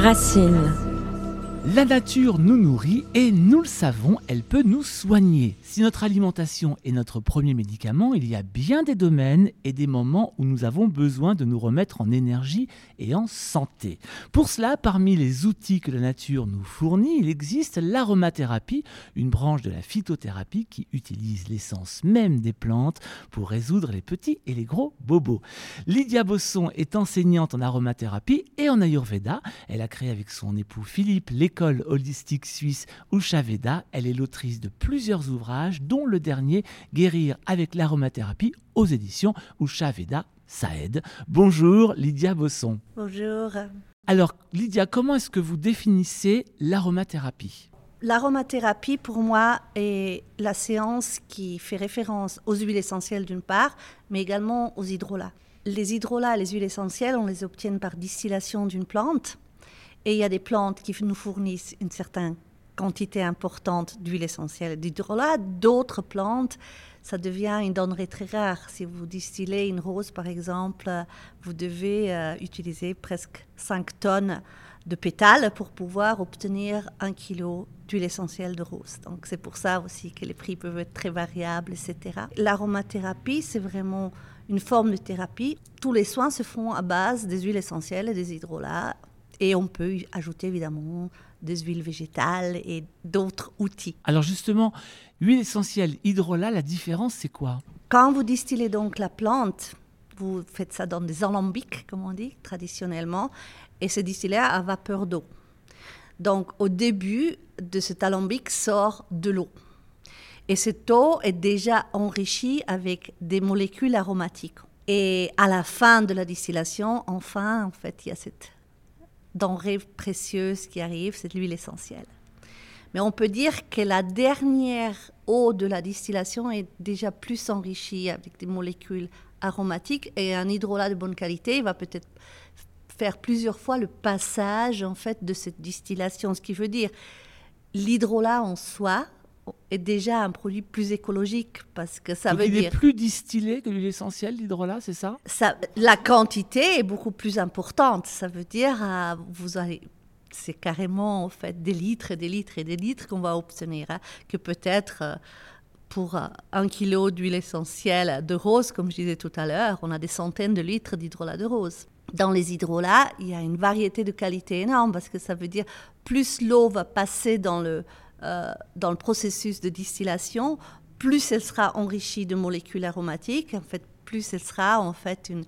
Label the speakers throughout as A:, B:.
A: Racine.
B: La nature nous nourrit et nous le savons, elle peut nous soigner. Si notre alimentation est notre premier médicament, il y a bien des domaines et des moments où nous avons besoin de nous remettre en énergie et en santé. Pour cela, parmi les outils que la nature nous fournit, il existe l'aromathérapie, une branche de la phytothérapie qui utilise l'essence même des plantes pour résoudre les petits et les gros bobos. Lydia Bosson est enseignante en aromathérapie et en ayurveda. Elle a créé avec son époux Philippe les l'école holistique suisse Ushaveda. Elle est l'autrice de plusieurs ouvrages, dont le dernier Guérir avec l'aromathérapie aux éditions Ushaveda Saed. Bonjour Lydia Bosson.
C: Bonjour.
B: Alors Lydia, comment est-ce que vous définissez l'aromathérapie?
C: L'aromathérapie, pour moi, est la séance qui fait référence aux huiles essentielles d'une part, mais également aux hydrolats. Les hydrolats, les huiles essentielles, on les obtient par distillation d'une plante. Et il y a des plantes qui nous fournissent une certaine quantité importante d'huile essentielle d'hydrolat. D'autres plantes, ça devient une denrée très rare. Si vous distillez une rose, par exemple, vous devez euh, utiliser presque 5 tonnes de pétales pour pouvoir obtenir un kilo d'huile essentielle de rose. Donc c'est pour ça aussi que les prix peuvent être très variables, etc. L'aromathérapie, c'est vraiment une forme de thérapie. Tous les soins se font à base des huiles essentielles et des hydrolats et on peut ajouter évidemment des huiles végétales et d'autres outils.
B: Alors justement, huile essentielle, hydrolat, la différence c'est quoi?
C: Quand vous distillez donc la plante, vous faites ça dans des alambics, comme on dit traditionnellement, et c'est distillé à vapeur d'eau. Donc au début de cet alambic sort de l'eau. Et cette eau est déjà enrichie avec des molécules aromatiques. Et à la fin de la distillation, enfin, en fait, il y a cette denrée précieuse qui arrive, c'est l'huile essentielle. Mais on peut dire que la dernière eau de la distillation est déjà plus enrichie avec des molécules aromatiques et un hydrolat de bonne qualité va peut-être faire plusieurs fois le passage en fait de cette distillation, ce qui veut dire l'hydrolat en soi est déjà un produit plus écologique parce que ça veut
B: il
C: dire.
B: est plus distillé que l'huile essentielle, l'hydrolat, c'est ça,
C: ça La quantité est beaucoup plus importante. Ça veut dire, euh, vous allez. C'est carrément en fait des litres et des litres et des litres qu'on va obtenir, hein, que peut-être euh, pour euh, un kilo d'huile essentielle de rose, comme je disais tout à l'heure, on a des centaines de litres d'hydrolat de rose. Dans les hydrolats, il y a une variété de qualité énorme parce que ça veut dire plus l'eau va passer dans le, euh, dans le processus de distillation, plus elle sera enrichie de molécules aromatiques, en fait, plus elle sera en fait une,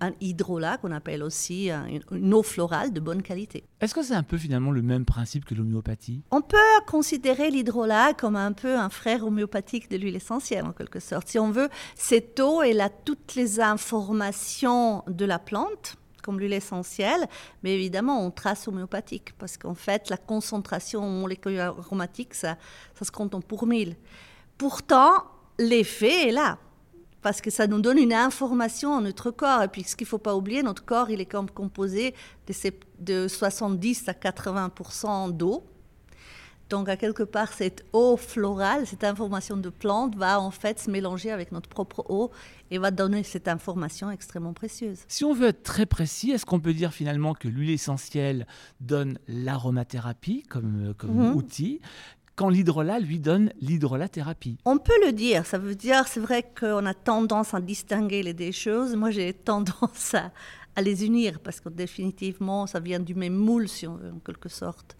C: un hydrolat qu'on appelle aussi une, eau florale de bonne qualité.
B: Est-ce que c'est un peu finalement le même principe que l'homéopathie?
C: On peut considérer l'hydrolat comme un peu un frère homéopathique de l'huile essentielle en quelque sorte. Si on veut, cette eau, elle a toutes les informations de la plante comme l'huile essentielle, mais évidemment on trace homéopathique, parce qu'en fait la concentration moléculaire aromatique, ça, ça se compte en pour mille. Pourtant, l'effet est là, parce que ça nous donne une information en notre corps. Et puis ce qu'il ne faut pas oublier, notre corps, il est composé de, de 70 à 80% d'eau. Donc, à quelque part, cette eau florale, cette information de plante va en fait se mélanger avec notre propre eau et va donner cette information extrêmement précieuse.
B: Si on veut être très précis, est-ce qu'on peut dire finalement que l'huile essentielle donne l'aromathérapie comme, comme mhm. outil quand l'hydrolat lui donne l'hydrolathérapie?
C: On peut le dire, ça veut dire, c'est vrai qu'on a tendance à distinguer les deux choses. Moi, j'ai tendance à, à, les unir parce que définitivement, ça vient du même moule, si on veut, en quelque sorte.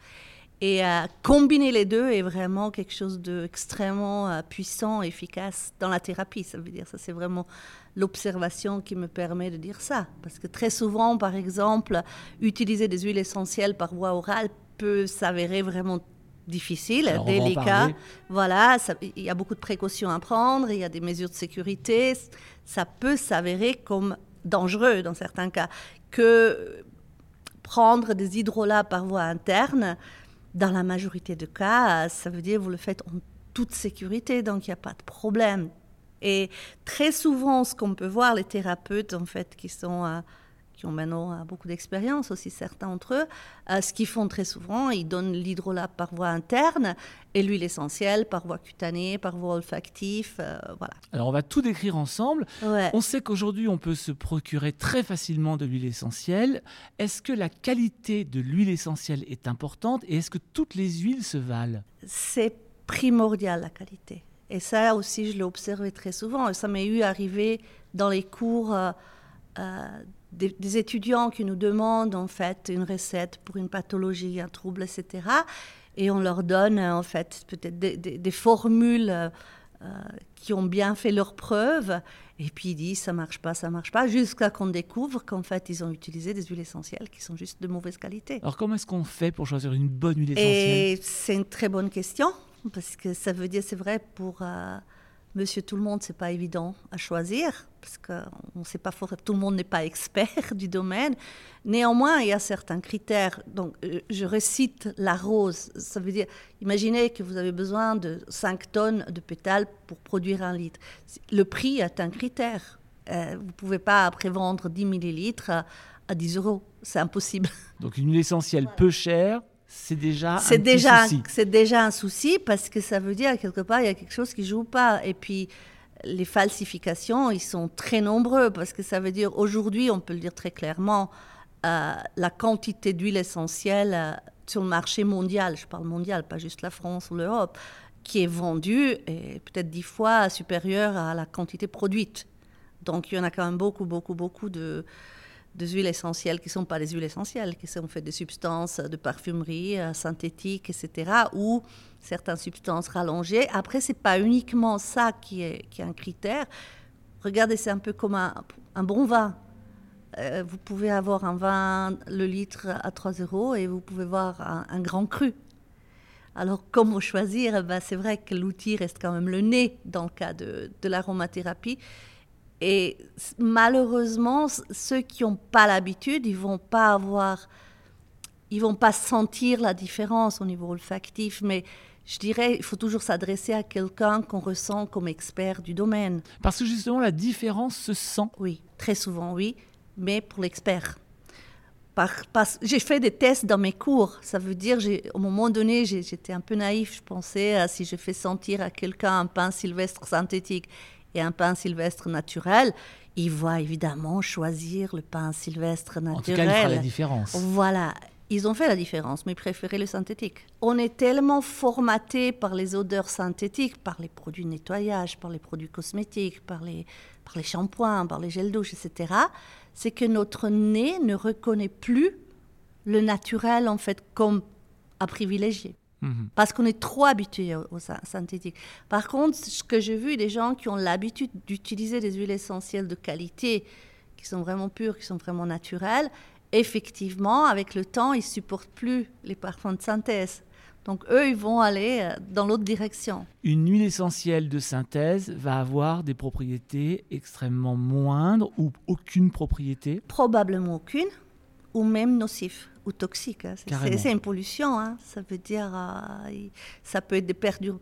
C: Et euh, combiner les deux est vraiment quelque chose d'extrêmement euh, puissant, efficace dans la thérapie. Ça veut dire, ça c'est vraiment l'observation qui me permet de dire ça. Parce que très souvent, par exemple, utiliser des huiles essentielles par voie orale peut s'avérer vraiment difficile, délicat. Voilà, il y a beaucoup de précautions à prendre, il y a des mesures de sécurité. Ça peut s'avérer comme dangereux dans certains cas. Que prendre des hydrolats par voie interne, dans la majorité des cas, ça veut dire vous le faites en toute sécurité, donc il n'y a pas de problème. Et très souvent, ce qu'on peut voir, les thérapeutes en fait qui sont euh, qui ont maintenant beaucoup d'expérience aussi, certains d'entre eux, ce qu'ils font très souvent, ils donnent l'hydrolat par voie interne et l'huile essentielle par voie cutanée, par voie olfactive, voilà.
B: Alors on va tout décrire ensemble. On sait qu'aujourd'hui on peut se procurer très facilement de l'huile essentielle. Est-ce que la qualité de l'huile essentielle est importante et est-ce que toutes les huiles se valent?
C: C'est primordial la qualité. Et ça aussi, je l'ai observé très souvent. Et ça m'est eu arrivé dans les cours euh, des, étudiants qui nous demandent en fait une recette pour une pathologie, un trouble, etc. Et on leur donne en fait peut-être des, formules euh, qui ont bien fait leurs preuves. Et puis ils disent ça marche pas, ça marche pas, jusqu'à qu'on découvre qu'en fait ils ont utilisé des huiles essentielles qui sont juste de mauvaise qualité.
B: Alors comment est-ce qu'on fait pour choisir une bonne huile essentielle?
C: Et c'est une très bonne question parce que ça veut dire, c'est vrai, pour euh, monsieur tout le monde, c'est pas évident à choisir, parce qu'on ne sait pas, tout le monde n'est pas expert du domaine. Néanmoins, il y a certains critères. Donc, euh, je récite la rose. Ça veut dire, imaginez que vous avez besoin de 5 tonnes de pétales pour produire un litre. Le prix est un critère. Euh, vous ne pouvez pas après vendre 10 millilitres à 10 euros. C'est impossible.
B: Donc, une huile essentielle peu chère, c'est déjà
C: c'est déjà c'est déjà un souci parce que ça veut dire quelque part il y a quelque chose qui joue pas et puis les falsifications ils sont très nombreux parce que ça veut dire aujourd'hui on peut le dire très clairement euh, la quantité d'huile essentielle euh, sur le marché mondial je parle mondial pas juste la France ou l'Europe qui est vendue est peut-être dix fois supérieure à la quantité produite. Donc il y en a quand même beaucoup beaucoup beaucoup de des huiles essentielles qui ne sont pas des huiles essentielles, qui sont faites de substances de parfumerie euh, synthétiques, etc., ou certaines substances rallongées. Après, ce n'est pas uniquement ça qui est, un critère. Regardez, c'est un peu comme un, bon vin. Euh, vous pouvez avoir un vin, le litre à 3 euros, et vous pouvez voir un, grand cru. Alors, comment choisir? Eh ben, C'est vrai que l'outil reste quand même le nez dans le cas de, de l'aromathérapie. Et malheureusement, ceux qui n'ont pas l'habitude, ils vont pas avoir, ils vont pas sentir la différence au niveau olfactif, mais je dirais, il faut toujours s'adresser à quelqu'un qu'on ressent comme expert du domaine.
B: Parce que justement, la différence se sent.
C: Oui, très souvent, oui, mais pour l'expert. j'ai fait des tests dans mes cours. Ça veut dire, au moment donné, j'étais un peu naïf. Je pensais, si je fais sentir à quelqu'un un pain sylvestre synthétique et un pain sylvestre naturel, il va évidemment choisir le pain sylvestre naturel. En tout cas, il
B: fera la différence.
C: Voilà. Ils ont fait la différence, mais ils préféraient le synthétique. On est tellement formaté par les odeurs synthétiques, par les produits de nettoyage, par les produits cosmétiques, par les, par les shampoings, par les gels douche, etc., c'est que notre nez ne reconnaît plus le naturel, en fait, comme à privilégier. Mhm. Parce qu'on est trop habitué au, synthétique. Par contre, ce que j'ai vu, des gens qui ont l'habitude d'utiliser des huiles essentielles de qualité, qui sont vraiment pures, qui sont vraiment naturelles, effectivement, avec le temps, ils supportent plus les parfums de synthèse. Donc eux, ils vont aller euh, dans l'autre direction.
B: Une huile essentielle de synthèse va avoir des propriétés extrêmement moindres ou aucune propriété?
C: Probablement aucune, ou même nocif ou toxique. Hein. C'est une pollution, hein. ça veut dire, euh, ça peut être des perdures.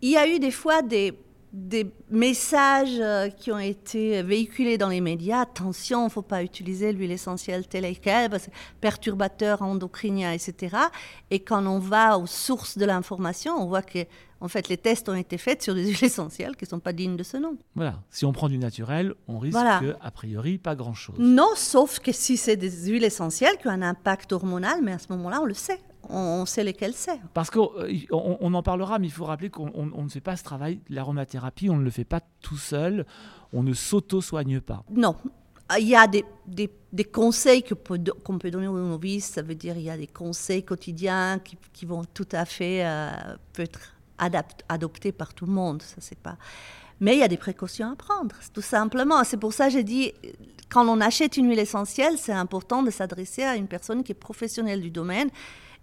C: Il y a eu des fois des, des messages euh, qui ont été véhiculés dans les médias. Attention, il ne faut pas utiliser l'huile essentielle telle et quelle, parce que perturbateur endocrinien, etc. Et quand on va aux sources de l'information, on voit que en fait, les tests ont été faits sur des huiles essentielles qui ne sont pas dignes de ce nom.
B: Voilà. Si on prend du naturel, on risque a priori pas grand-chose.
C: Non, sauf que si c'est des huiles essentielles qui ont un impact hormonal, mais à ce moment-là, on le sait. On sait lesquelles c'est.
B: Parce qu'on euh, on en parlera, mais il faut rappeler qu'on ne fait pas ce travail, l'aromathérapie, on ne le fait pas tout seul, on ne s'auto-soigne pas.
C: Non, il y a des, des, des conseils qu'on peut, donner aux novices, ça veut dire il y a des conseils quotidiens qui, qui vont tout à fait euh, peut-être adopté par tout le monde. Ça, c'est pas... Mais il y a des précautions à prendre, tout simplement. C'est pour ça que j'ai dit, quand on achète une huile essentielle, c'est important de s'adresser à une personne qui est professionnelle du domaine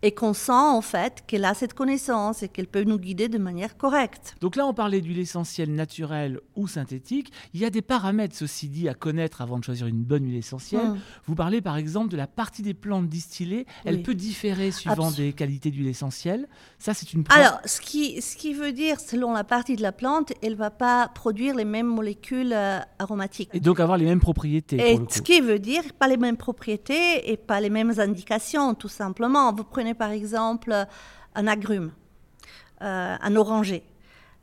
C: et qu'on sent en fait qu'elle a cette connaissance et qu'elle peut nous guider de manière correcte.
B: Donc là, on parlait d'huile essentielle naturelle ou synthétique. Il y a des paramètres, ceci dit, à connaître avant de choisir une bonne huile essentielle.
C: Mm.
B: Vous parlez par exemple de la partie des plantes distillées. Elle
C: Oui.
B: peut différer suivant des qualités d'huile essentielle. Ça, c'est une.
C: Alors, ce qui, ce qui veut dire, selon la partie de la plante, elle ne va pas produire les mêmes molécules euh, aromatiques.
B: Et donc avoir les mêmes propriétés.
C: Et
B: pour le
C: ce
B: coup.
C: qui veut dire pas les mêmes propriétés et pas les mêmes indications, tout simplement. Vous prenez par exemple un agrume, euh, un oranger.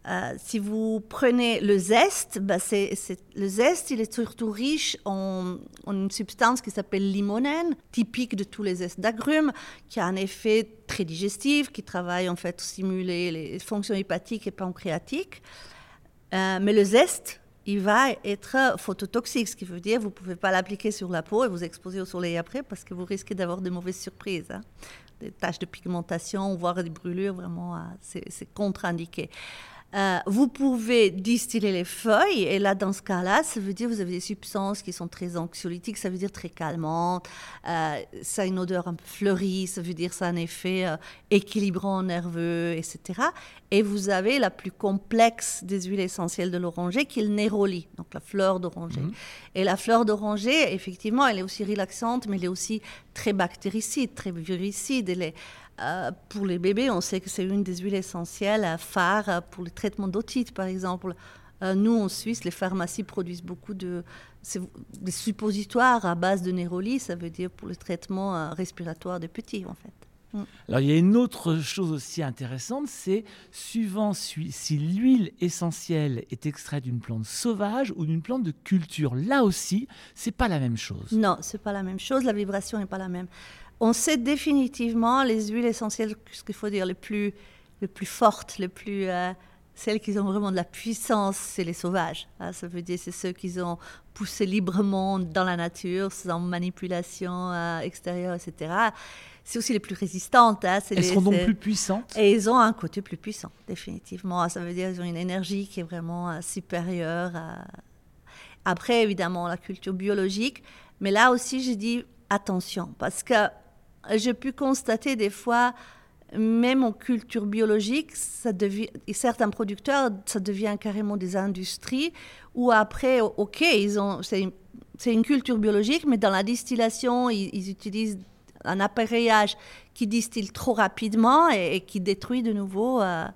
C: Euh, si vous prenez le zeste, bah, le zeste, il est surtout riche en, une substance qui s'appelle limonène, typique de tous les zestes d'agrumes, qui a un effet très digestif, qui travaille en fait pour stimuler les fonctions hépatiques et pancréatiques. Euh, mais le zeste, il va être phototoxique, ce qui veut dire que vous ne pouvez pas l'appliquer sur la peau et vous exposer au soleil après parce que vous risquez d'avoir de mauvaises surprises. hein. Des taches de pigmentation, voire des brûlures, vraiment, c'est contre-indiqué. Euh, vous pouvez distiller les feuilles, et là, dans ce cas-là, ça veut dire que vous avez des substances qui sont très anxiolytiques, ça veut dire très calmantes, euh, ça a une odeur un peu fleurie, ça veut dire ça a un effet euh, équilibrant nerveux, etc. Et vous avez la plus complexe des huiles essentielles de l'oranger, qui est le néroli, donc la fleur d'oranger. Et la fleur d'oranger, effectivement, elle est aussi relaxante, mais elle est aussi très bactéricide, très viricide. Elle est, euh, pour les bébés, on sait que c'est une des huiles essentielles phares euh, pour le traitement d'otite, par exemple. Euh, nous, en Suisse, les pharmacies produisent beaucoup de des suppositoires à base de néroli, ça veut dire pour le traitement euh, respiratoire des petits, en fait.
B: Alors il y a une autre chose aussi intéressante, c'est suivant si, si l'huile essentielle est extraite d'une plante sauvage ou d'une plante de culture. Là aussi, c'est pas la même chose.
C: Non, c'est pas la même chose. La vibration n'est pas la même. On sait définitivement les huiles essentielles, ce qu'il faut dire, les plus, les plus fortes, les plus, euh, celles qui ont vraiment de la puissance, c'est les sauvages. hein. ça veut dire c'est ceux qui ont poussé librement dans la nature, sans manipulation euh, extérieure, etc. C'est aussi les plus résistantes. hein,
B: Elles
C: les-
B: seront donc plus puissantes?
C: et ils ont un côté plus puissant, définitivement. Ça veut dire qu'ils ont une énergie qui est vraiment euh, supérieure. à- Après, évidemment, la culture biologique. Mais là aussi, je dis attention, parce que j'ai pu constater des fois, même en culture biologique, certains producteurs, ça devient carrément des industries où après, ok, c'est une, culture biologique, mais dans la distillation, ils, utilisent un appareillage qui distille trop rapidement et, et qui détruit de nouveau euh,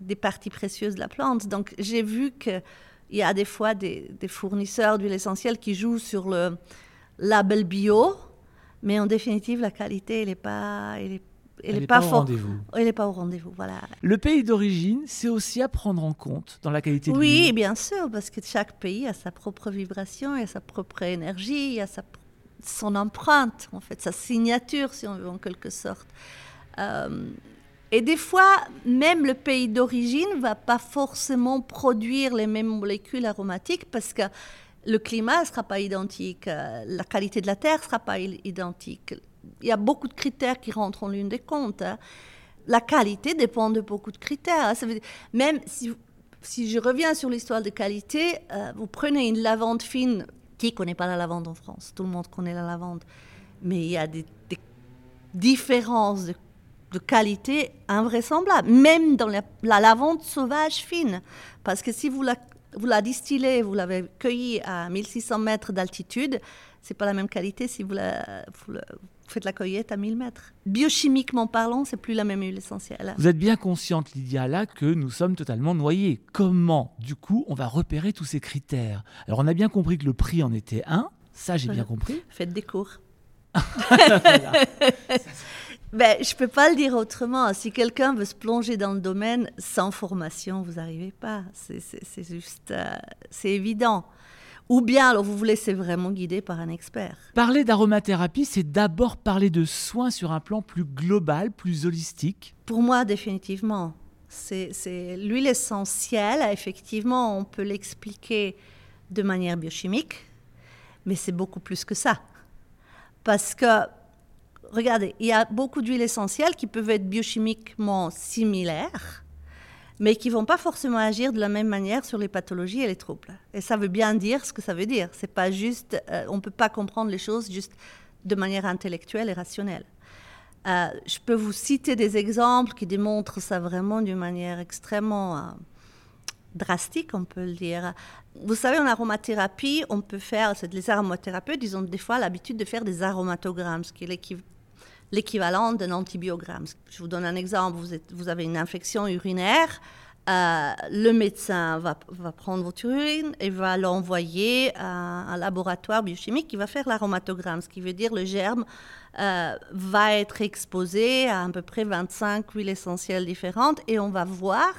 C: des parties précieuses de la plante. Donc j'ai vu qu'il y a des fois des, des fournisseurs d'huile essentielle qui jouent sur le label bio, mais en définitive, la qualité, elle n'est pas, elle est, elle
B: Elle
C: est
B: n'est
C: pas,
B: pas au rendez-vous.
C: Elle n'est pas au rendez-vous, voilà.
B: Le pays d'origine, c'est aussi à prendre en compte dans la qualité de
C: Oui,
B: l'huile.
C: bien sûr, parce que chaque pays a sa propre vibration, a sa propre énergie, a sa, son empreinte, en fait, sa signature, si on veut, en quelque sorte. Euh, et des fois, même le pays d'origine ne va pas forcément produire les mêmes molécules aromatiques parce que le climat ne sera pas identique, euh, la qualité de la terre ne sera pas identique. Il y a beaucoup de critères qui rentrent en ligne des comptes. hein. La qualité dépend de beaucoup de critères. hein. Même si, je reviens sur l'histoire de qualité, euh, vous prenez une lavande fine. Qui connaît pas la lavande en France Tout le monde connaît la lavande. Mais il y a des, différences de, qualité invraisemblables, même dans la, la lavande sauvage fine. Parce que si vous la, vous la distillez, vous l'avez cueillie à 1600 mètres d'altitude, c'est pas la même qualité si vous, la, vous, la- vous faites la cueillette à 1000 mètres. Biochimiquement parlant, c'est plus la même huile essentielle.
B: Vous êtes bien consciente, Lydia, là, que nous sommes totalement noyés. Comment, du coup, on va repérer tous ces critères? Alors, on a bien compris que le prix en était un. Ça, j'ai bien compris.
C: Faites des cours. Ben, je peux pas le dire autrement. Si quelqu'un veut se plonger dans le domaine sans formation, vous n'arrivez pas. C'est- juste, euh, c'est évident. Ou bien, alors vous vous laissez vraiment guider par un expert.
B: Parler d'aromathérapie, c'est d'abord parler de soins sur un plan plus global, plus holistique.
C: Pour moi, définitivement. C'est- l'huile essentielle, effectivement, on peut l'expliquer de manière biochimique, mais c'est beaucoup plus que ça. Parce que, regardez, il y a beaucoup d'huiles essentielles qui peuvent être biochimiquement similaires, mais qui vont pas forcément agir de la même manière sur les pathologies et les troubles. Et ça veut bien dire ce que ça veut dire. C'est pas juste, euh, on peut pas comprendre les choses juste de manière intellectuelle et rationnelle. Euh, je peux vous citer des exemples qui démontrent ça vraiment d'une manière extrêmement euh, drastique, on peut le dire. Vous savez, en aromathérapie, on peut faire, les aromathérapeutes, ont des fois l'habitude de faire des aromatogrammes, ce qui est l'équivalent d'un antibiogramme. Je vous donne un exemple, vous, vous avez une infection urinaire, euh, le médecin va, prendre votre urine et va l'envoyer à un laboratoire biochimique qui va faire l'aromatogramme, ce qui veut dire le germe euh, va être exposé à à peu près 25 huiles essentielles différentes et on va voir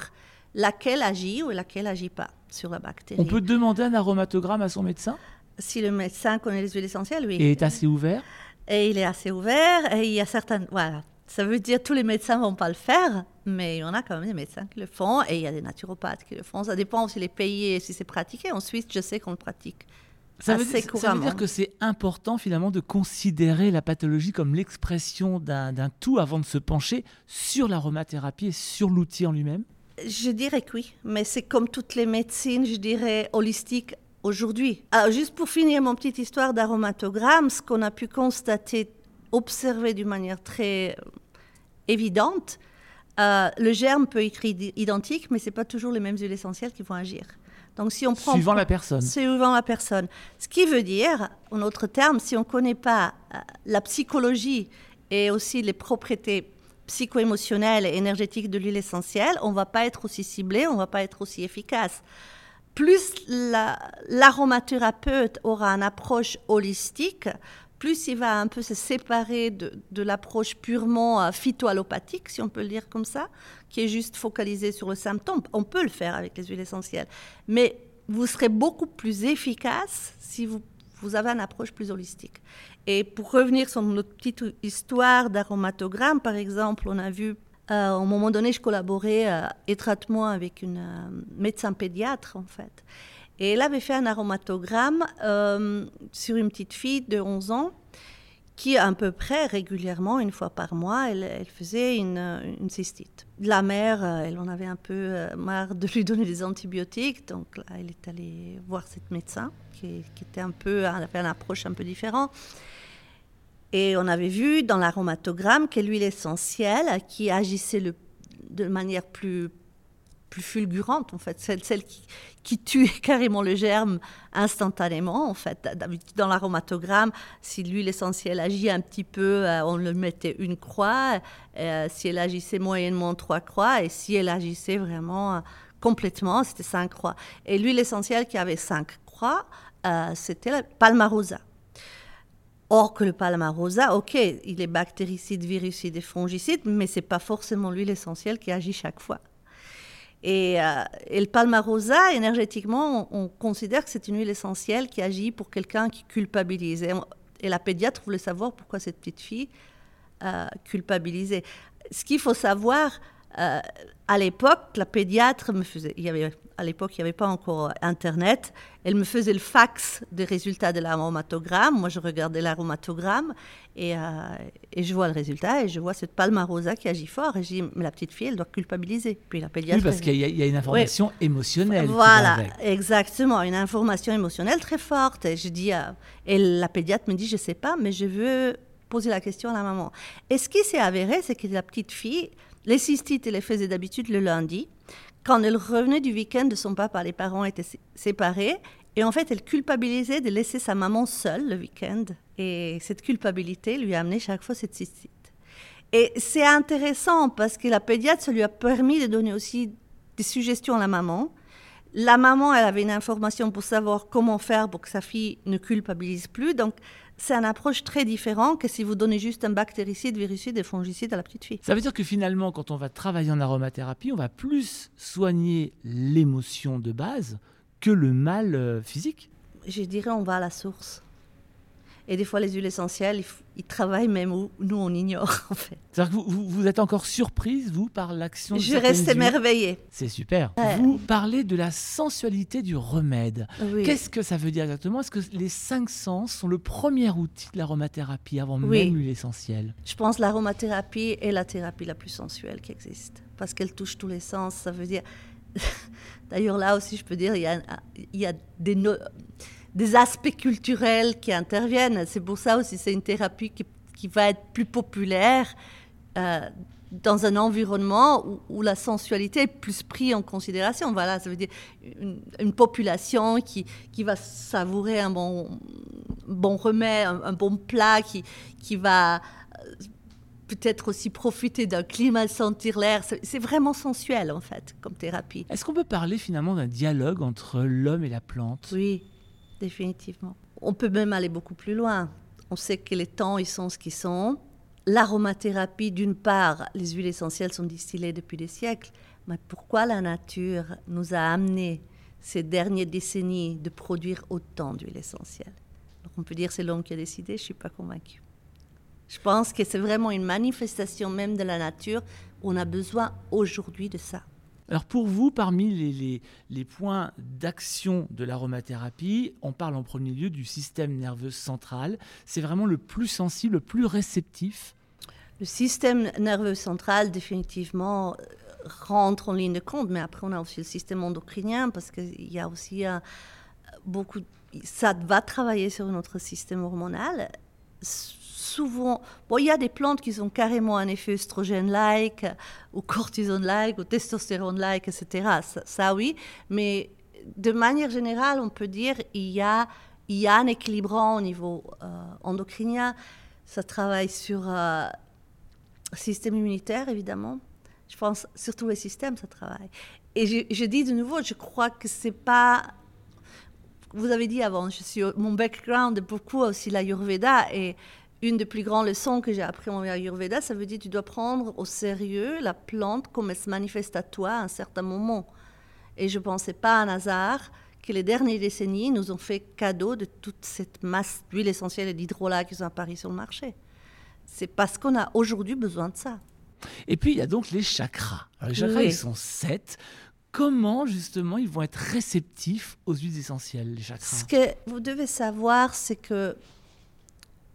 C: laquelle agit ou laquelle agit pas sur la bactérie.
B: On peut demander un aromatogramme à son médecin?
C: Si le médecin connaît les huiles essentielles, oui.
B: Et est assez ouvert?
C: Et il est assez ouvert et il y a certaines... Voilà, ça veut dire que tous les médecins ne vont pas le faire, mais il y en a quand même des médecins qui le font et il y a des naturopathes qui le font. Ça dépend aussi les pays et si c'est pratiqué. En Suisse, je sais qu'on le pratique.
B: Ça veut, ça veut, dire que c'est important finalement de considérer la pathologie comme l'expression d'un tout avant de se pencher sur l'aromathérapie et sur l'outil en lui-même?
C: Je dirais que oui, mais c'est comme toutes les médecines, je dirais, holistiques aujourd'hui. Alors juste pour finir mon petite histoire d'aromatogramme, ce qu'on a pu constater observé d'une manière très euh, évidente, euh, le germe peut être identique, mais ce n'est pas toujours les mêmes huiles essentielles qui vont agir.
B: Donc, si on prend, suivant la personne.
C: Suivant la personne. Ce qui veut dire, en autre terme, si on ne connaît pas euh, la psychologie et aussi les propriétés psycho-émotionnelles et énergétiques de l'huile essentielle, on ne va pas être aussi ciblé, on ne va pas être aussi efficace. Plus l'aromathérapeute aura une approche holistique, plus il va un peu se séparer de, l'approche purement euh, phytoallopathique, si on peut le dire comme ça, qui est juste focalisée sur le symptôme. On peut le faire avec les huiles essentielles, mais vous serez beaucoup plus efficace si vous, vous avez une approche plus holistique. Et pour revenir sur notre petite histoire d'aromatogramme, par exemple, on a vu, euh, au moment donné, je collaborais euh, étroitement avec une médecin pédiatre, en fait. Et elle avait fait un aromatogramme euh, sur une petite fille de 11 ans qui, à peu près régulièrement, une fois par mois, elle, faisait une, une, cystite. La mère, euh, elle en avait un peu euh, marre de lui donner des antibiotiques, donc là, elle est allée voir cette médecin qui, était un peu, avait une approche un peu différente. Et on avait vu dans l'aromatogramme que l'huile essentielle qui agissait de manière plus plus fulgurante, en fait, celle, celle qui, qui tue carrément le germe instantanément, en fait. Dans l'aromatogramme, si l'huile essentielle agit un petit peu, euh, on le mettait une croix, euh, si elle agissait moyennement, trois croix, et si elle agissait vraiment euh, complètement, c'était cinq croix. Et l'huile essentielle qui avait cinq croix, c'était la palmarosa. Or que le palmarosa, ok, il est bactéricide, virucide et fongicide, mais c'est pas forcément l'huile essentielle qui agit chaque fois. Et, euh, le palmarosa, énergétiquement, on, considère que c'est une huile essentielle qui agit pour quelqu'un qui culpabilise. Et, la pédiatre voulait savoir pourquoi cette petite fille euh, culpabilisait. Ce qu'il faut savoir, euh, à l'époque, la pédiatre me faisait, il y avait, à l'époque, il n'y avait pas encore Internet, elle me faisait le fax des résultats de l'aromatogramme. Moi, je regardais l'aromatogramme et, euh, et, je vois le résultat et je vois cette palmarosa qui agit fort. Et je dis, mais la petite fille, elle doit culpabiliser.
B: Puis la pédiatre. Oui, parce qu'il y, a une information émotionnelle.
C: Voilà, exactement, une information émotionnelle très forte. Et je dis, euh, et la pédiatre me dit, je ne sais pas, mais je veux poser la question à la maman. Et ce qui s'est avéré, c'est que la petite fille, les cystites, elle les faisait d'habitude le lundi. Quand elle revenait du week-end de son papa, les parents étaient séparés. Et en fait, elle culpabilisait de laisser sa maman seule le week-end. Et cette culpabilité lui a amené chaque fois cette cystite. Et c'est intéressant parce que la pédiatre, ça lui a permis de donner aussi des suggestions à la maman. La maman, elle avait une information pour savoir comment faire pour que sa fille ne culpabilise plus. Donc, c'est une approche très différente que si vous donnez juste un bactéricide, virucide et fongicide à la petite fille.
B: Ça veut dire que finalement, quand on va travailler en aromathérapie, on va plus soigner l'émotion de base que le mal euh, physique?
C: Je dirais on va à la source. Et des fois, les huiles essentielles, ils, travaillent même où nous, on ignore, en fait.
B: C'est-à-dire que vous, vous, êtes encore surprise, vous, par l'action de
C: Je reste émerveillée.
B: C'est super. Vous parlez de la sensualité du remède. Qu'est-ce que ça veut dire exactement? Est-ce que les cinq sens sont le premier outil de l'aromathérapie avant même l'huile essentielle?
C: Je pense que l'aromathérapie est la thérapie la plus sensuelle qui existe. Parce qu'elle touche tous les sens. Ça veut dire... D'ailleurs, là aussi, je peux dire, il y a, il y a des... No des aspects culturels qui interviennent. C'est pour ça aussi c'est une thérapie qui qui va être plus populaire euh, dans un environnement où, où, la sensualité est plus prise en considération. Voilà, ça veut dire une, une population qui, qui va savourer un bon, bon remède, un, un bon plat, qui, qui va peut-être aussi profiter d'un climat, sentir l'air. C'est vraiment sensuel, en fait, comme thérapie.
B: Est-ce qu'on peut parler finalement d'un dialogue entre l'homme et la plante?
C: Oui, définitivement. On peut même aller beaucoup plus loin. On sait que les temps, ils sont ce qu'ils sont. L'aromathérapie, d'une part, les huiles essentielles sont distillées depuis des siècles, mais pourquoi la nature nous a amené ces dernières décennies de produire autant d'huiles essentielles? On peut dire c'est l'homme qui a décidé, je ne suis pas convaincue. Je pense que c'est vraiment une manifestation même de la nature. On a besoin aujourd'hui de ça.
B: Alors pour vous, parmi les, les, points d'action de l'aromathérapie, on parle en premier lieu du système nerveux central. C'est vraiment le plus sensible, le plus réceptif
C: Le système nerveux central, définitivement, rentre en ligne de compte, mais après on a aussi le système endocrinien parce qu'il y a aussi un, beaucoup... Ça va travailler sur notre système hormonal souvent, bon, il y a des plantes qui ont carrément un effet œstrogène-like, ou cortisone-like, ou testostérone-like, etc. Ça, oui, mais de manière générale, on peut dire il y a, il y a un équilibrant au niveau euh, endocrinien. Ça travaille sur euh, le système immunitaire, évidemment. Je pense sur tous les systèmes, ça travaille. Et je, dis de nouveau, je crois que c'est pas vous avez dit avant, mon background est beaucoup aussi l'Ayurveda et une des plus grandes leçons que j'ai appris en Ayurveda, ça veut dire que tu dois prendre au sérieux la plante comme elle se manifeste à toi à un certain moment. Et je ne pensais pas un hasard que les dernières décennies nous ont fait cadeau de toute cette masse d'huile essentielle et d'hydrolat qui sont apparus sur le marché. C'est parce qu'on a aujourd'hui besoin de ça.
B: Et puis il y a donc les chakras. Alors, les chakras, oui. ils sont sept. Comment justement ils vont être réceptifs aux huiles essentielles, les chakras?
C: Ce que vous devez savoir, c'est que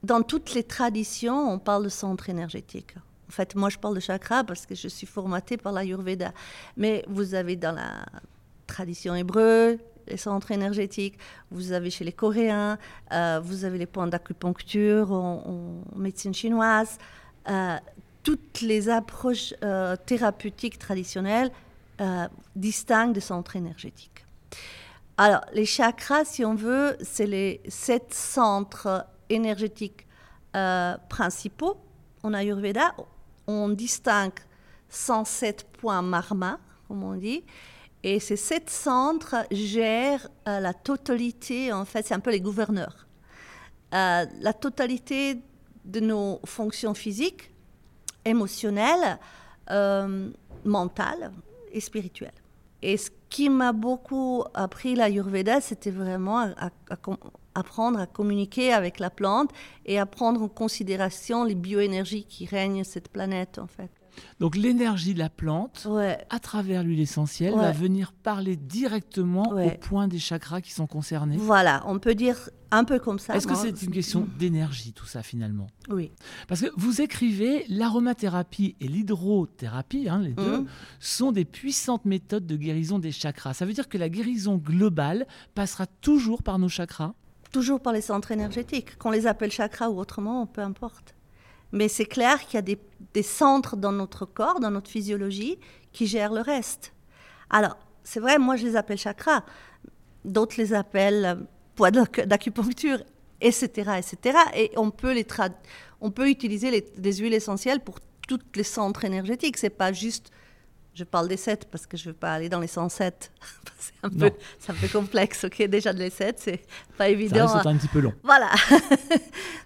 C: dans toutes les traditions, on parle de centre énergétique. En fait, moi, je parle de chakra parce que je suis formatée par l'Ayurveda. Mais vous avez dans la tradition hébreu les centres énergétiques, vous avez chez les Coréens, euh, vous avez les points d'acupuncture en, médecine chinoise. Euh, toutes les approches euh, thérapeutiques traditionnelles distinguent des centres énergétiques. Alors, les chakras, si on veut, c'est les sept centres énergétiques euh, principaux en Ayurveda. On distingue 107 points marma, comme on dit, et ces sept centres gèrent euh, la totalité, en fait, c'est un peu les gouverneurs, euh, la totalité de nos fonctions physiques, émotionnelles, euh, mentales et spirituelles. Et ce qui m'a beaucoup appris l'Ayurveda, c'était vraiment à, apprendre à communiquer avec la plante et à prendre en considération les bioénergies qui règnent cette planète, en fait.
B: Donc l'énergie de la plante,
C: ouais.
B: à travers l'huile essentielle,
C: Ouais.
B: va venir parler directement
C: Ouais.
B: au point des chakras qui sont concernés.
C: Voilà, on peut dire un peu comme ça.
B: Est-ce que c'est une question d'énergie, tout ça, finalement?
C: Oui.
B: Parce que vous écrivez, l'aromathérapie et l'hydrothérapie, hein, les deux,
C: Mhm.
B: sont des puissantes méthodes de guérison des chakras. Ça veut dire que la guérison globale passera toujours par nos chakras?
C: Toujours par les centres énergétiques, qu'on les appelle chakras ou autrement, peu importe. Mais c'est clair qu'il y a des, centres dans notre corps, dans notre physiologie, qui gèrent le reste. Alors, c'est vrai, moi je les appelle chakras, d'autres les appellent euh, poids d'ac- d'acupuncture, etc., etc. Et on peut, les utiliser les, des huiles essentielles pour tous les centres énergétiques. C'est pas juste, je parle des 7 parce que je ne veux pas aller dans les 107. c'est un, peu- un complexe, ok Déjà de les 7, c'est pas
B: Ça
C: évident.
B: risque d'être un petit peu long.
C: Voilà.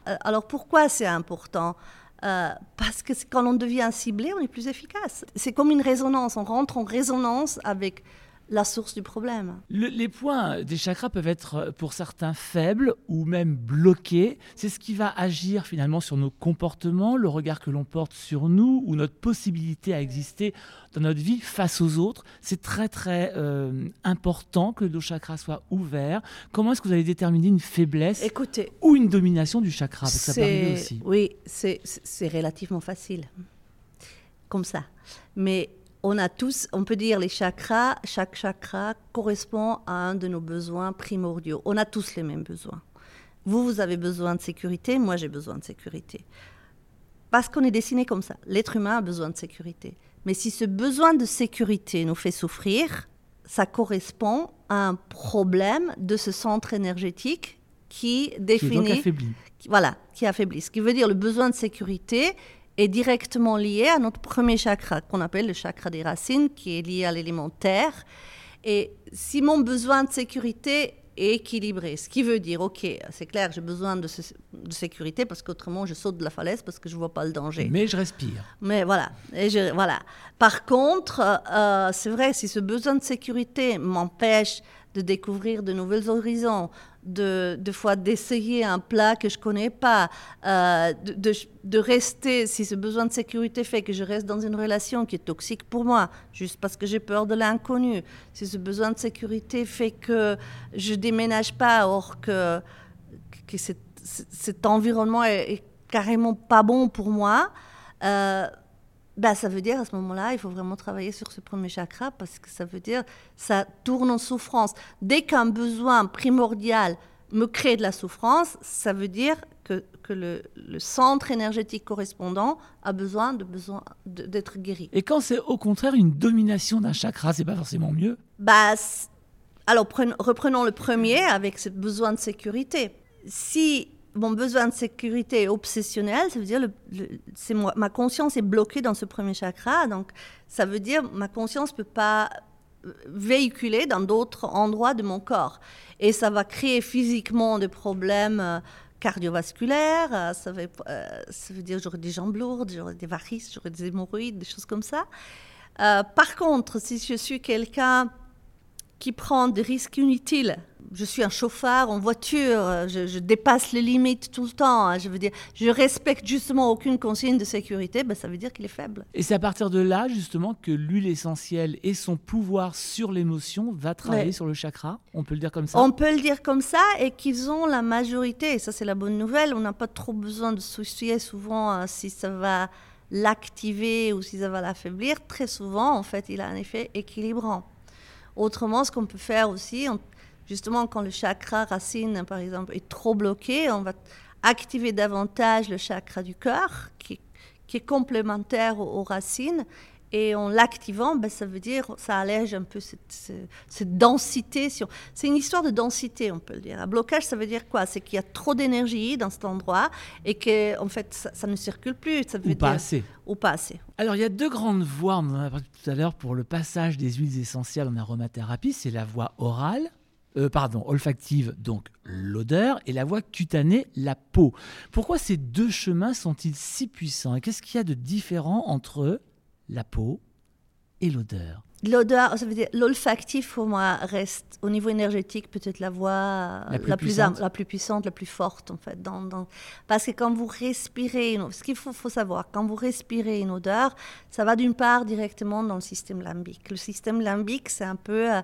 C: Euh, Alors pourquoi c'est important? Euh, Parce que quand on devient ciblé, on est plus efficace. C'est comme une résonance. On rentre en résonance avec la source du problème.
B: Le- les points des chakras peuvent être euh, pour certains faibles ou même bloqués. C'est ce qui va agir finalement sur nos comportements, le regard que l'on porte sur nous ou notre possibilité à exister dans notre vie face aux autres. C'est très très euh, important que nos chakras soient ouverts. Comment est-ce que vous allez déterminer une faiblesse
C: Écoutez,
B: ou une domination du chakra? Parce que ça peut arriver aussi.
C: oui, c'est relativement facile, comme ça. Mais on a tous, on peut dire les chakras, chaque chakra correspond à un de nos besoins primordiaux. On a tous les mêmes besoins. Vous, vous avez besoin de sécurité, moi j'ai besoin de sécurité. parce qu'on est dessiné comme ça. L'être humain a besoin de sécurité. Mais si ce besoin de sécurité nous fait souffrir, ça correspond à un problème de ce centre énergétique qui définit...
B: Qui affaibli.
C: voilà, qui affaiblit. Ce qui veut dire le besoin de sécurité est directement lié à notre premier chakra, qu'on appelle le chakra des racines, qui est lié à l'élément terre. Et si mon besoin de sécurité équilibré. Ce qui veut dire, ok, c'est clair, j'ai besoin de, sécurité parce qu'autrement je saute de la falaise parce que je vois pas le danger.
B: Mais je respire.
C: Mais voilà. Et je, voilà. Par contre, euh, c'est vrai, si ce besoin de sécurité m'empêche de découvrir de nouveaux horizons, de, de fois d'essayer un plat que je connais pas, euh, de, rester, si ce besoin de sécurité fait que je reste dans une relation qui est toxique pour moi, juste parce que j'ai peur de l'inconnu, si ce besoin de sécurité fait que je déménage pas, or que, que cet, cet environnement est, carrément pas bon pour moi, euh, bah, ça veut dire à ce moment-là, il faut vraiment travailler sur ce premier chakra parce que ça veut dire ça tourne en souffrance. Dès qu'un besoin primordial me crée de la souffrance, ça veut dire que, que le, le, centre énergétique correspondant a besoin de besoin d'être guéri.
B: Et quand c'est au contraire une domination d'un chakra, c'est pas forcément mieux?
C: Bah, Alors reprenons le premier avec ce besoin de sécurité. Si mon besoin de sécurité est obsessionnel, ça veut dire moi, ma conscience est bloquée dans ce premier chakra, donc ça veut dire ma conscience ne peut pas euh, véhiculer dans d'autres endroits de mon corps. Et ça va créer physiquement des problèmes euh, cardiovasculaires, euh, ça, veut, ça veut dire j'aurai des jambes lourdes, j'aurai des varices, j'aurai des hémorroïdes, des choses comme ça. par contre, si je suis quelqu'un qui prend des risques inutiles, je suis un chauffeur en voiture, je, dépasse les limites tout le temps. Hein, je veux dire, je respecte justement aucune consigne de sécurité, ben, ça veut dire qu'il est faible.
B: Et c'est à partir de là, justement, que l'huile essentielle et son pouvoir sur l'émotion va travailler sur le chakra. On peut le dire comme ça?
C: On peut le dire comme ça, et qu'ils ont la majorité. Et ça, c'est la bonne nouvelle. On n'a pas trop besoin de soucier souvent hein, si ça va l'activer ou si ça va l'affaiblir. Très souvent, en fait, il a un effet équilibrant. Autrement, ce qu'on peut faire aussi, justement, quand le chakra racine, par exemple, est trop bloqué, on va activer davantage le chakra du cœur, qui, est complémentaire aux, racines. Et en l'activant, ben, ça veut dire, ça allège un peu cette, densité. C'est une histoire de densité, on peut le dire. Un blocage, ça veut dire quoi? C'est qu'il y a trop d'énergie dans cet endroit et que, en fait, ça, ne circule plus. Ça veut
B: ou pas assez.
C: Ou pas assez.
B: Alors, il y a deux grandes voies, on en a parlé tout à l'heure, pour le passage des huiles essentielles en aromathérapie. C'est la voie orale, euh, pardon, olfactive, donc l'odeur, et la voie cutanée, la peau. Pourquoi ces deux chemins sont-ils si puissants Et qu'est-ce qu'il y a de différent entre la peau et l'odeur?
C: L'odeur, ça veut dire l'olfactif pour moi reste au niveau énergétique peut-être la voie
B: la plus, la, plus
C: la plus, puissante, la plus forte en fait. Dans, Parce que quand vous respirez, ce qu'il faut, faut, savoir, quand vous respirez une odeur, ça va d'une part directement dans le système limbique. Le système limbique, c'est un peu euh,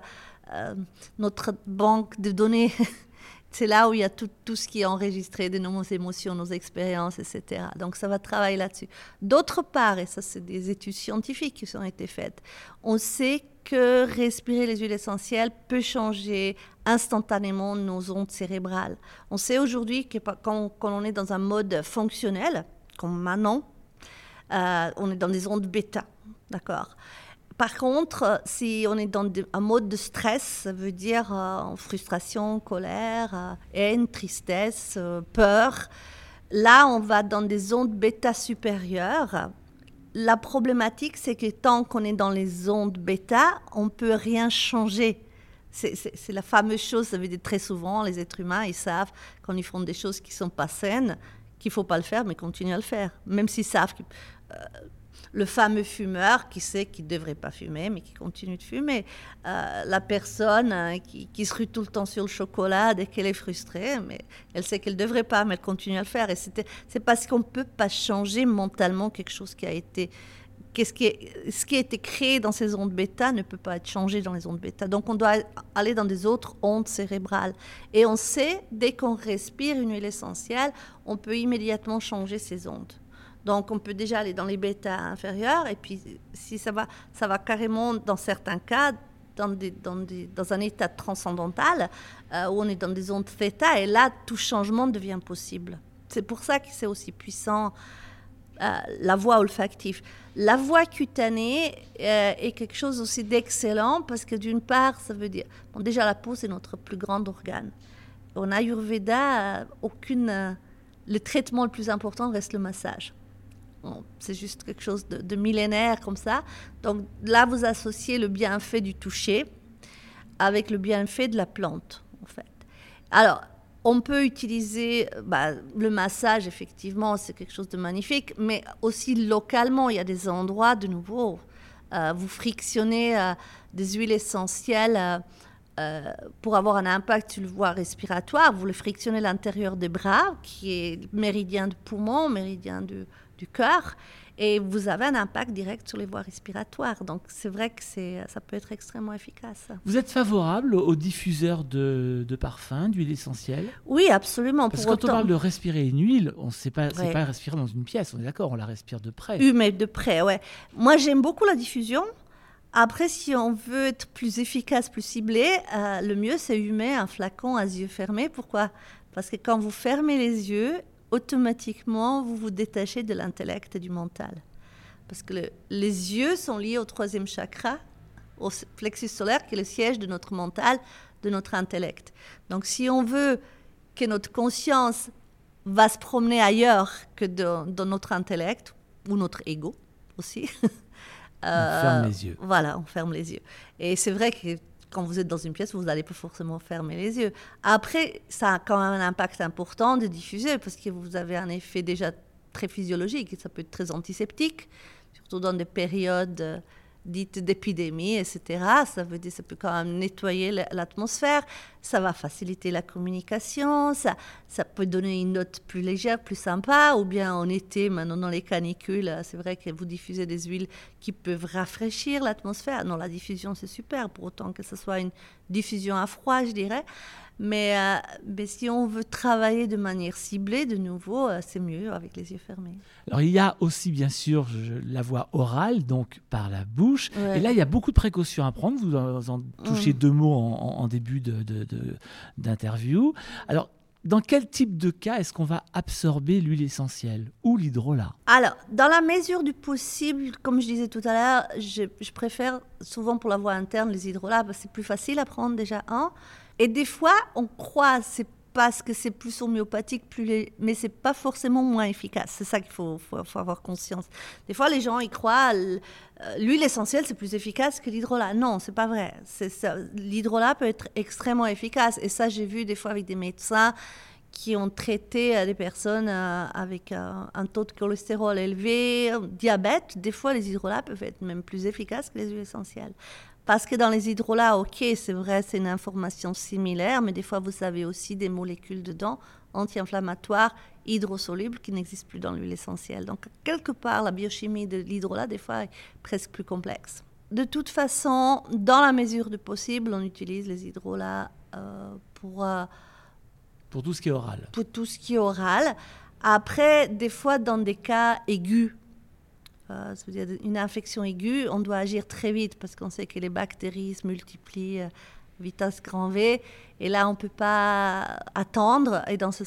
C: euh, notre banque de données. c'est là où il y a tout, tout, ce qui est enregistré de nos émotions, nos expériences, etc. Donc ça va travailler là-dessus. D'autre part, et ça c'est des études scientifiques qui ont été faites, on sait que respirer les huiles essentielles peut changer instantanément nos ondes cérébrales. On sait aujourd'hui que quand, quand, on est dans un mode fonctionnel, comme maintenant, euh, on est dans des ondes bêta, d'accord? Par contre, si on est dans un mode de stress, ça veut dire euh, frustration, colère, euh, haine, tristesse, euh, peur, là, on va dans des ondes bêta supérieures. La problématique, c'est que tant qu'on est dans les ondes bêta, on ne peut rien changer. C'est la fameuse chose, ça veut dire très souvent, les êtres humains, ils savent quand ils font des choses qui ne sont pas saines, qu'il ne faut pas le faire, mais continuer à le faire. Même s'ils savent que le fameux fumeur qui sait qu'il ne devrait pas fumer, mais qui continue de fumer. Euh, la personne hein, qui, se rue tout le temps sur le chocolat dès qu'elle est frustrée, mais elle sait qu'elle ne devrait pas, mais elle continue à le faire. Et c'est parce qu'on ne peut pas changer mentalement quelque chose qui a été... ce, qui est, ce qui a été créé dans ces ondes bêta ne peut pas être changé dans les ondes bêta. Donc on doit aller dans des autres ondes cérébrales. Et on sait, dès qu'on respire une huile essentielle, on peut immédiatement changer ces ondes. Donc, on peut déjà aller dans les bêta inférieurs, et puis si ça va, ça va carrément, dans certains cas, dans, dans, un état transcendantal, euh, où on est dans des ondes θ, et là, tout changement devient possible. C'est pour ça que c'est aussi puissant la voie olfactive. La voie cutanée est quelque chose aussi d'excellent parce que d'une part, ça veut dire, bon, déjà la peau c'est notre plus grand organe. En Ayurveda, aucune, le traitement le plus important reste le massage c'est juste quelque chose de, millénaire comme ça. Donc là, vous associez le bienfait du toucher avec le bienfait de la plante, en fait. Alors, on peut utiliser bah, le massage, effectivement, c'est quelque chose de magnifique, mais aussi localement, il y a des endroits, de nouveau, euh, vous frictionnez euh, des huiles essentielles. Euh, pour avoir un impact sur le voie respiratoire, vous le frictionnez l'intérieur des bras, qui est méridien du poumon, méridien du, du cœur et vous avez un impact direct sur les voies respiratoires. Donc c'est vrai que c'est, ça peut être extrêmement efficace.
B: Vous êtes favorable aux diffuseurs de, de parfums, d'huile essentielle?
C: Oui, absolument.
B: Parce que quand on parle de respirer une huile, on ne sait pas, respirer dans une pièce, on est d'accord, on la respire de près.
C: Oui, mais de près, ouais. Moi j'aime beaucoup la diffusion. Après, si on veut être plus efficace, plus ciblé, euh, le mieux c'est humer un flacon à yeux fermés. Pourquoi? Parce que quand vous fermez les yeux automatiquement, vous vous détachez de l'intellect et du mental. Parce que les yeux sont liés au troisième chakra, au plexus solaire, qui est le siège de notre mental, de notre intellect. Donc si on veut que notre conscience va se promener ailleurs que dans, notre intellect, ou notre ego aussi,
B: on ferme les yeux.
C: Voilà, on ferme les yeux. Et c'est vrai que quand vous êtes dans une pièce, vous n'allez pas forcément fermer les yeux. Après, ça a quand même un impact important de diffuser parce que vous avez un effet déjà très physiologique et ça peut être très antiseptique, surtout dans des périodes dites d'épidémie, etc. Ça veut dire ça peut quand même nettoyer l'atmosphère, ça va faciliter la communication, ça, ça peut donner une note plus légère, plus sympa, ou bien en été, maintenant dans les canicules, c'est vrai que vous diffusez des huiles qui peuvent rafraîchir l'atmosphère. Non, la diffusion c'est super, pour autant que ce soit une diffusion à froid, je dirais. Mais, euh, mais, si on veut travailler de manière ciblée, de nouveau, euh, c'est mieux avec les yeux fermés.
B: Alors il y a aussi bien sûr la voix orale, donc par la bouche. Et là, il y a beaucoup de précautions à prendre. Vous en, touchez mmh. deux mots en, début d'interview. De, Alors, dans quel type de cas est-ce qu'on va absorber l'huile essentielle ou l'hydrolat?
C: Alors, dans la mesure du possible, comme je disais tout à l'heure, je, je, préfère souvent pour la voie interne les hydrolats parce que c'est plus facile à prendre déjà un. Et des fois, on croit, c'est parce que c'est plus homéopathique, plus les... mais c'est pas forcément moins efficace. C'est ça qu'il faut, avoir conscience. Des fois, les gens y croient, euh, l'huile essentielle c'est plus efficace que l'hydrolat. Non, c'est pas vrai. L'hydrolat peut être extrêmement efficace. Et ça, j'ai vu des fois avec des médecins qui ont traité euh, des personnes euh, avec un taux de cholestérol élevé, diabète. Des fois, les hydrolats peuvent être même plus efficaces que les huiles essentielles. Parce que dans les hydrolats, ok, c'est vrai, c'est une information similaire, mais des fois, vous avez aussi des molécules dedans, anti-inflammatoires, hydrosolubles, qui n'existent plus dans l'huile essentielle. Donc, quelque part, la biochimie de l'hydrolat, des fois, est presque plus complexe. De toute façon, dans la mesure du possible, on utilise les hydrolats euh, pour... Euh,
B: pour tout ce qui est oral.
C: Pour tout ce qui est oral. Après, des fois, dans des cas aigus, euh, dire une infection aiguë, on doit agir très vite parce qu'on sait que les bactéries se multiplient euh, vitesse grand V. Et là, on ne peut pas attendre. Et dans ce,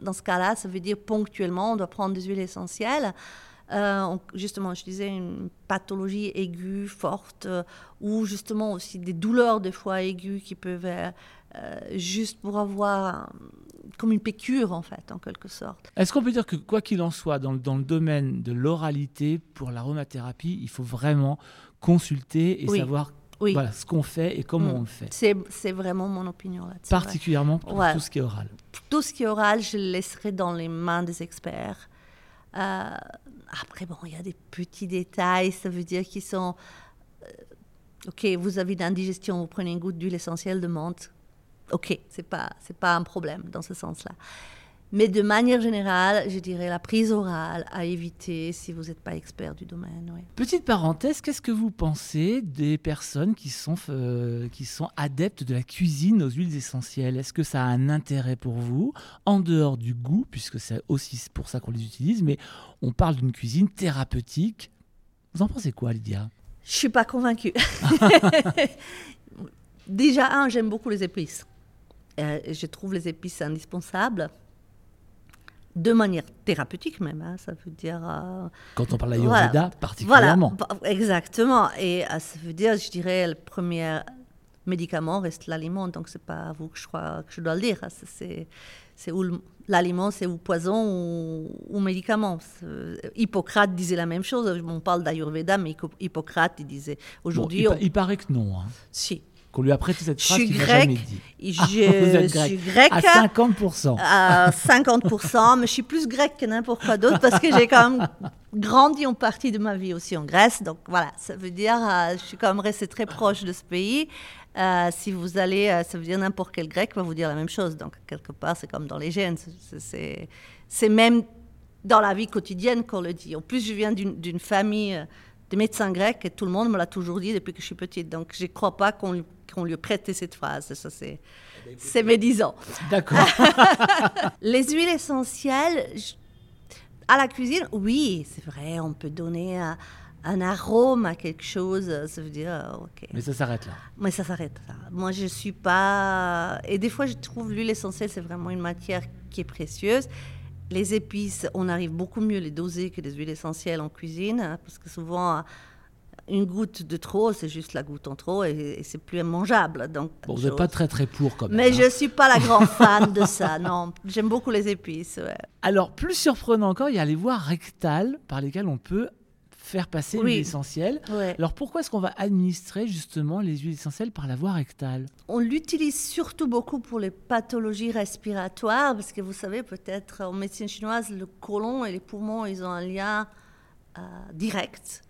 C: dans ce cas-là, ça veut dire ponctuellement, on doit prendre des huiles essentielles. Euh, justement, je disais une pathologie aiguë, forte, ou justement aussi des douleurs des fois aiguës qui peuvent, juste pour avoir comme une piqûre, en fait, en quelque sorte.
B: Est-ce qu'on peut dire que, quoi qu'il en soit, dans, dans, le domaine de l'oralité, pour l'aromathérapie, il faut vraiment consulter et savoir Voilà, ce qu'on fait et comment mm. on le fait?
C: C'est vraiment mon opinion là-dessus.
B: Particulièrement pour tout ce qui est oral.
C: tout ce qui est oral, je le laisserai dans les mains des experts. Euh, après, bon, il y a des petits détails, ça veut dire qu'ils sont... Euh, ok, vous avez une indigestion, vous prenez une goutte d'huile essentielle de menthe, ok, c'est pas c'est pas un problème dans ce sens-là. Mais de manière générale, je dirais la prise orale à éviter si vous n'êtes pas expert du domaine.
B: Petite parenthèse, qu'est-ce que vous pensez des personnes qui sont, euh, qui sont adeptes de la cuisine aux huiles essentielles? Est-ce que ça a un intérêt pour vous, en dehors du goût, puisque c'est aussi pour ça qu'on les utilise, mais on parle d'une cuisine thérapeutique. Vous en pensez quoi, Lydia?
C: Je suis pas convaincue. Déjà, un, j'aime beaucoup les épices. Euh, je trouve les épices indispensables. de manière thérapeutique même, hein, ça veut dire... Euh,
B: Quand on parle d'Ayurveda, particulièrement.
C: Voilà, exactement. Et euh, ça veut dire, je dirais, le premier médicament reste l'aliment, donc c'est pas à vous que je crois que je dois le dire. Hein, c'est, c'est où l'aliment, c'est ou poison ou, ou médicament. Hippocrate disait la même chose. On parle d'Ayurveda, mais Hippocrate, il disait aujourd'hui...
B: il, paraît que non. Hein.
C: Si.
B: Qu'on lui a prêté cette phrase
C: qu'il n'a jamais dit. Je, ah, suis grec. À
B: 50%.
C: À 50%, mais je suis plus grec que n'importe quoi d'autre parce que j'ai quand même grandi en partie de ma vie aussi en Grèce. Donc voilà, ça veut dire, euh, je suis quand même restée très proche de ce pays. Euh, si vous allez, euh, ça veut dire n'importe quel grec va vous dire la même chose. Donc quelque part, c'est comme dans les gènes. C'est même dans la vie quotidienne qu'on le dit. En plus, je viens d'une famille de médecins grecs et tout le monde me l'a toujours dit depuis que je suis petite. Donc je ne crois pas qu'on qu'on lui prêtait cette phrase. Ça, c'est, c'est médisant.
B: D'accord.
C: les huiles essentielles, à la cuisine, oui, c'est vrai, on peut donner un, arôme à quelque chose. Ça veut dire, euh, ok.
B: Mais ça s'arrête là.
C: Mais ça s'arrête là. Moi, je suis pas. Et des fois, je trouve l'huile essentielle, c'est vraiment une matière qui est précieuse. Les épices, on arrive beaucoup mieux les doser que les huiles essentielles en cuisine, hein, parce que souvent, une goutte de trop, c'est juste la goutte en trop et, c'est plus mangeable. Donc,
B: vous n'êtes pas très très pour quand même.
C: Mais je ne suis pas la grande fan de ça, non. J'aime beaucoup les épices.
B: Alors, plus surprenant encore, il y a les voies rectales par lesquelles on peut faire passer l'huile essentielle. Alors pourquoi est-ce qu'on va administrer justement les huiles essentielles par la voie rectale?
C: On l'utilise surtout beaucoup pour les pathologies respiratoires, parce que vous savez peut-être en médecine chinoise, le côlon et les poumons, ils ont un lien euh, direct.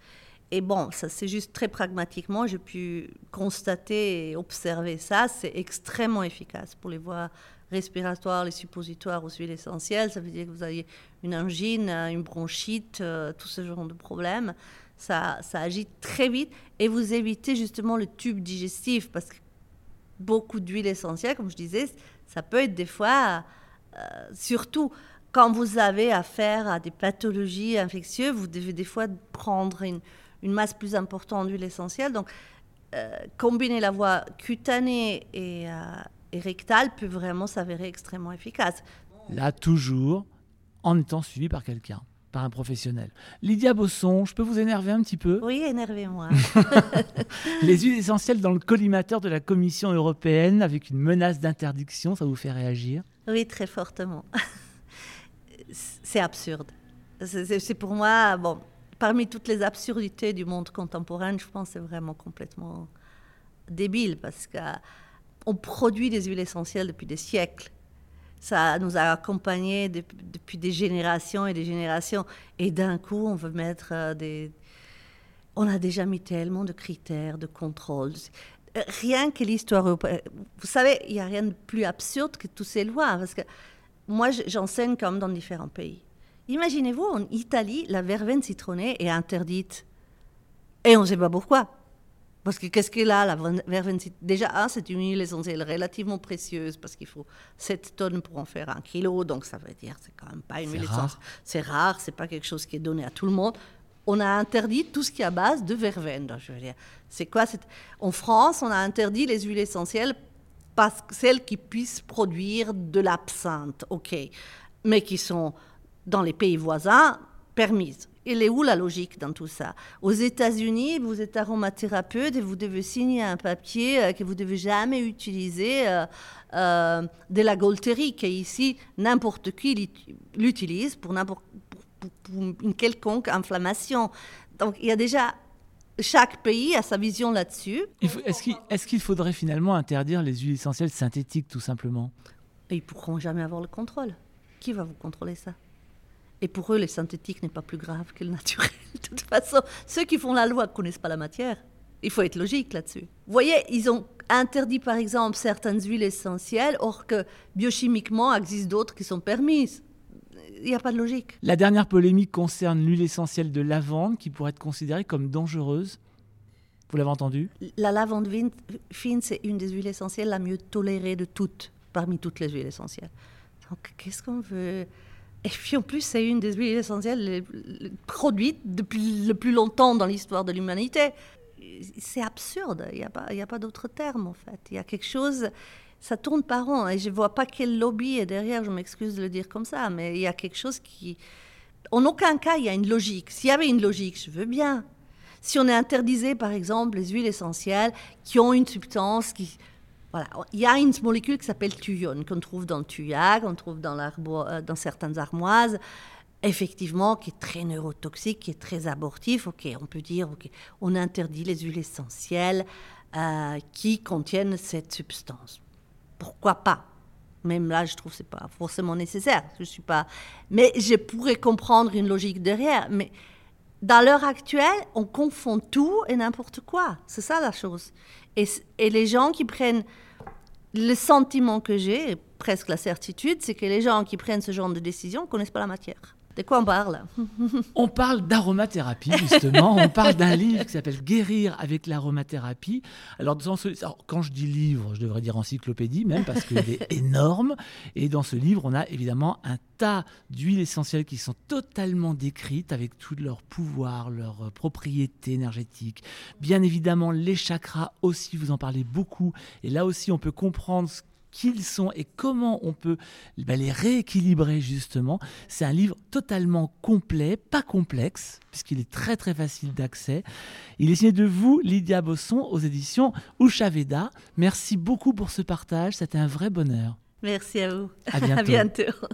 C: Et bon, ça c'est juste très pragmatiquement, j'ai pu constater et observer ça. C'est extrêmement efficace pour les voies respiratoires, les suppositoires aux huiles essentielles. Ça veut dire que vous avez une angine, une bronchite, euh, tout ce genre de problèmes. Ça, ça agit très vite et vous évitez justement le tube digestif parce que beaucoup d'huiles essentielles, comme je disais, ça peut être des fois, euh, surtout quand vous avez affaire à des pathologies infectieuses, vous devez des fois prendre une masse plus importante d'huile essentielle. Donc, euh, combiner la voie cutanée euh, et rectale peut vraiment s'avérer extrêmement efficace.
B: Là, toujours en étant suivi par quelqu'un, par un professionnel. Lydia Bosson, je peux vous énerver un petit peu?
C: Oui, énervez-moi.
B: Les huiles essentielles dans le collimateur de la Commission européenne avec une menace d'interdiction, ça vous fait réagir?
C: Oui, très fortement. C'est absurde. C'est pour moi, bon, parmi toutes les absurdités du monde contemporain, je pense que c'est vraiment complètement débile parce qu'on produit des huiles essentielles depuis des siècles. Ça nous a accompagnés depuis des générations et des générations. Et d'un coup, on veut mettre euh, des... On a déjà mis tellement de critères, de contrôles. Rien que l'histoire européenne. Vous savez, il n'y a rien de plus absurde que toutes ces lois. Parce que moi, j'enseigne comme dans différents pays. Imaginez-vous, en Italie, la verveine citronnée est interdite. Et on ne sait pas pourquoi. Parce que qu'est-ce qu'elle a, la verveine citronnée Déjà, c'est une huile essentielle relativement précieuse, parce qu'il faut 7 tonnes pour en faire un kilo, donc ça veut dire c'est quand même pas une huile essentielle. C'est rare, c'est pas quelque chose qui est donné à tout le monde. On a interdit tout ce qui est à base de verveine. je veux dire, c'est quoi En France, on a interdit les huiles essentielles parce que celles qui puissent produire de l'absinthe, ok, mais qui sont dans les pays voisins permise. Il est où la logique dans tout ça? Aux États-Unis, vous êtes aromathérapeute et vous devez signer un papier euh, que vous ne devez jamais utiliser euh, euh, de la Golterie, qui ici, n'importe qui l'utilise pour, pour, une quelconque inflammation. Donc il y a déjà chaque pays a sa vision là-dessus.
B: Est-ce qu'il faudrait finalement interdire les huiles essentielles synthétiques, tout simplement?
C: Ils ne pourront jamais avoir le contrôle. Qui va vous contrôler ça? Et pour eux, le synthétique n'est pas plus grave que le naturel. De toute façon, ceux qui font la loi ne connaissent pas la matière. Il faut être logique là-dessus. Vous voyez, ils ont interdit par exemple certaines huiles essentielles, or que biochimiquement, il existe d'autres qui sont permises. Il n'y a pas de logique.
B: La dernière polémique concerne l'huile essentielle de lavande qui pourrait être considérée comme dangereuse. Vous l'avez entendu?
C: La lavande fine, c'est une des huiles essentielles la mieux tolérée de toutes, parmi toutes les huiles essentielles. Donc, qu'est-ce qu'on veut? Et puis en plus, c'est une des huiles essentielles produites depuis le plus longtemps dans l'histoire de l'humanité. c'est absurde. Il n'y a pas, pas d'autre terme, en fait. Il y a quelque chose, ça tourne par rond. Et je ne vois pas quel lobby est derrière, je m'excuse de le dire comme ça, mais il y a quelque chose qui. En aucun cas, il y a une logique. S'il y avait une logique, je veux bien. Si on interdisait, par exemple, les huiles essentielles qui ont une substance qui. Il y a une molécule qui s'appelle thuione, qu'on trouve dans le thuya, qu'on trouve dans, euh, dans certaines armoises effectivement, qui est très neurotoxique, qui est très abortif. Ok, on peut dire, ok, on interdit les huiles essentielles euh, qui contiennent cette substance. Pourquoi pas? Même là, je trouve que c'est pas forcément nécessaire. Je suis pas, mais je pourrais comprendre une logique derrière. Mais dans l'heure actuelle, on confond tout et n'importe quoi. C'est ça la chose. Et, les gens qui prennent le sentiment que j'ai, presque la certitude, c'est que les gens qui prennent ce genre de décision ne connaissent pas la matière. De quoi on parle?
B: On parle d'aromathérapie, justement. on parle d'un livre qui s'appelle Guérir avec l'aromathérapie. Alors, dans ce, quand je dis livre, je devrais dire encyclopédie même, parce qu'il est énorme. Et dans ce livre, on a évidemment un tas d'huiles essentielles qui sont totalement décrites avec tout leur pouvoir, leurs propriétés énergétiques. Bien évidemment, les chakras aussi, vous en parlez beaucoup. Et là aussi, on peut comprendre ce qu'ils sont et comment on peut bah, les rééquilibrer justement. C'est un livre totalement complet, pas complexe, puisqu'il est très très facile d'accès. Il est signé de vous, Lydia Bosson, aux éditions Ushaveda. Merci beaucoup pour ce partage, c'était un vrai bonheur.
C: Merci à vous.
B: À bientôt.
C: à bientôt.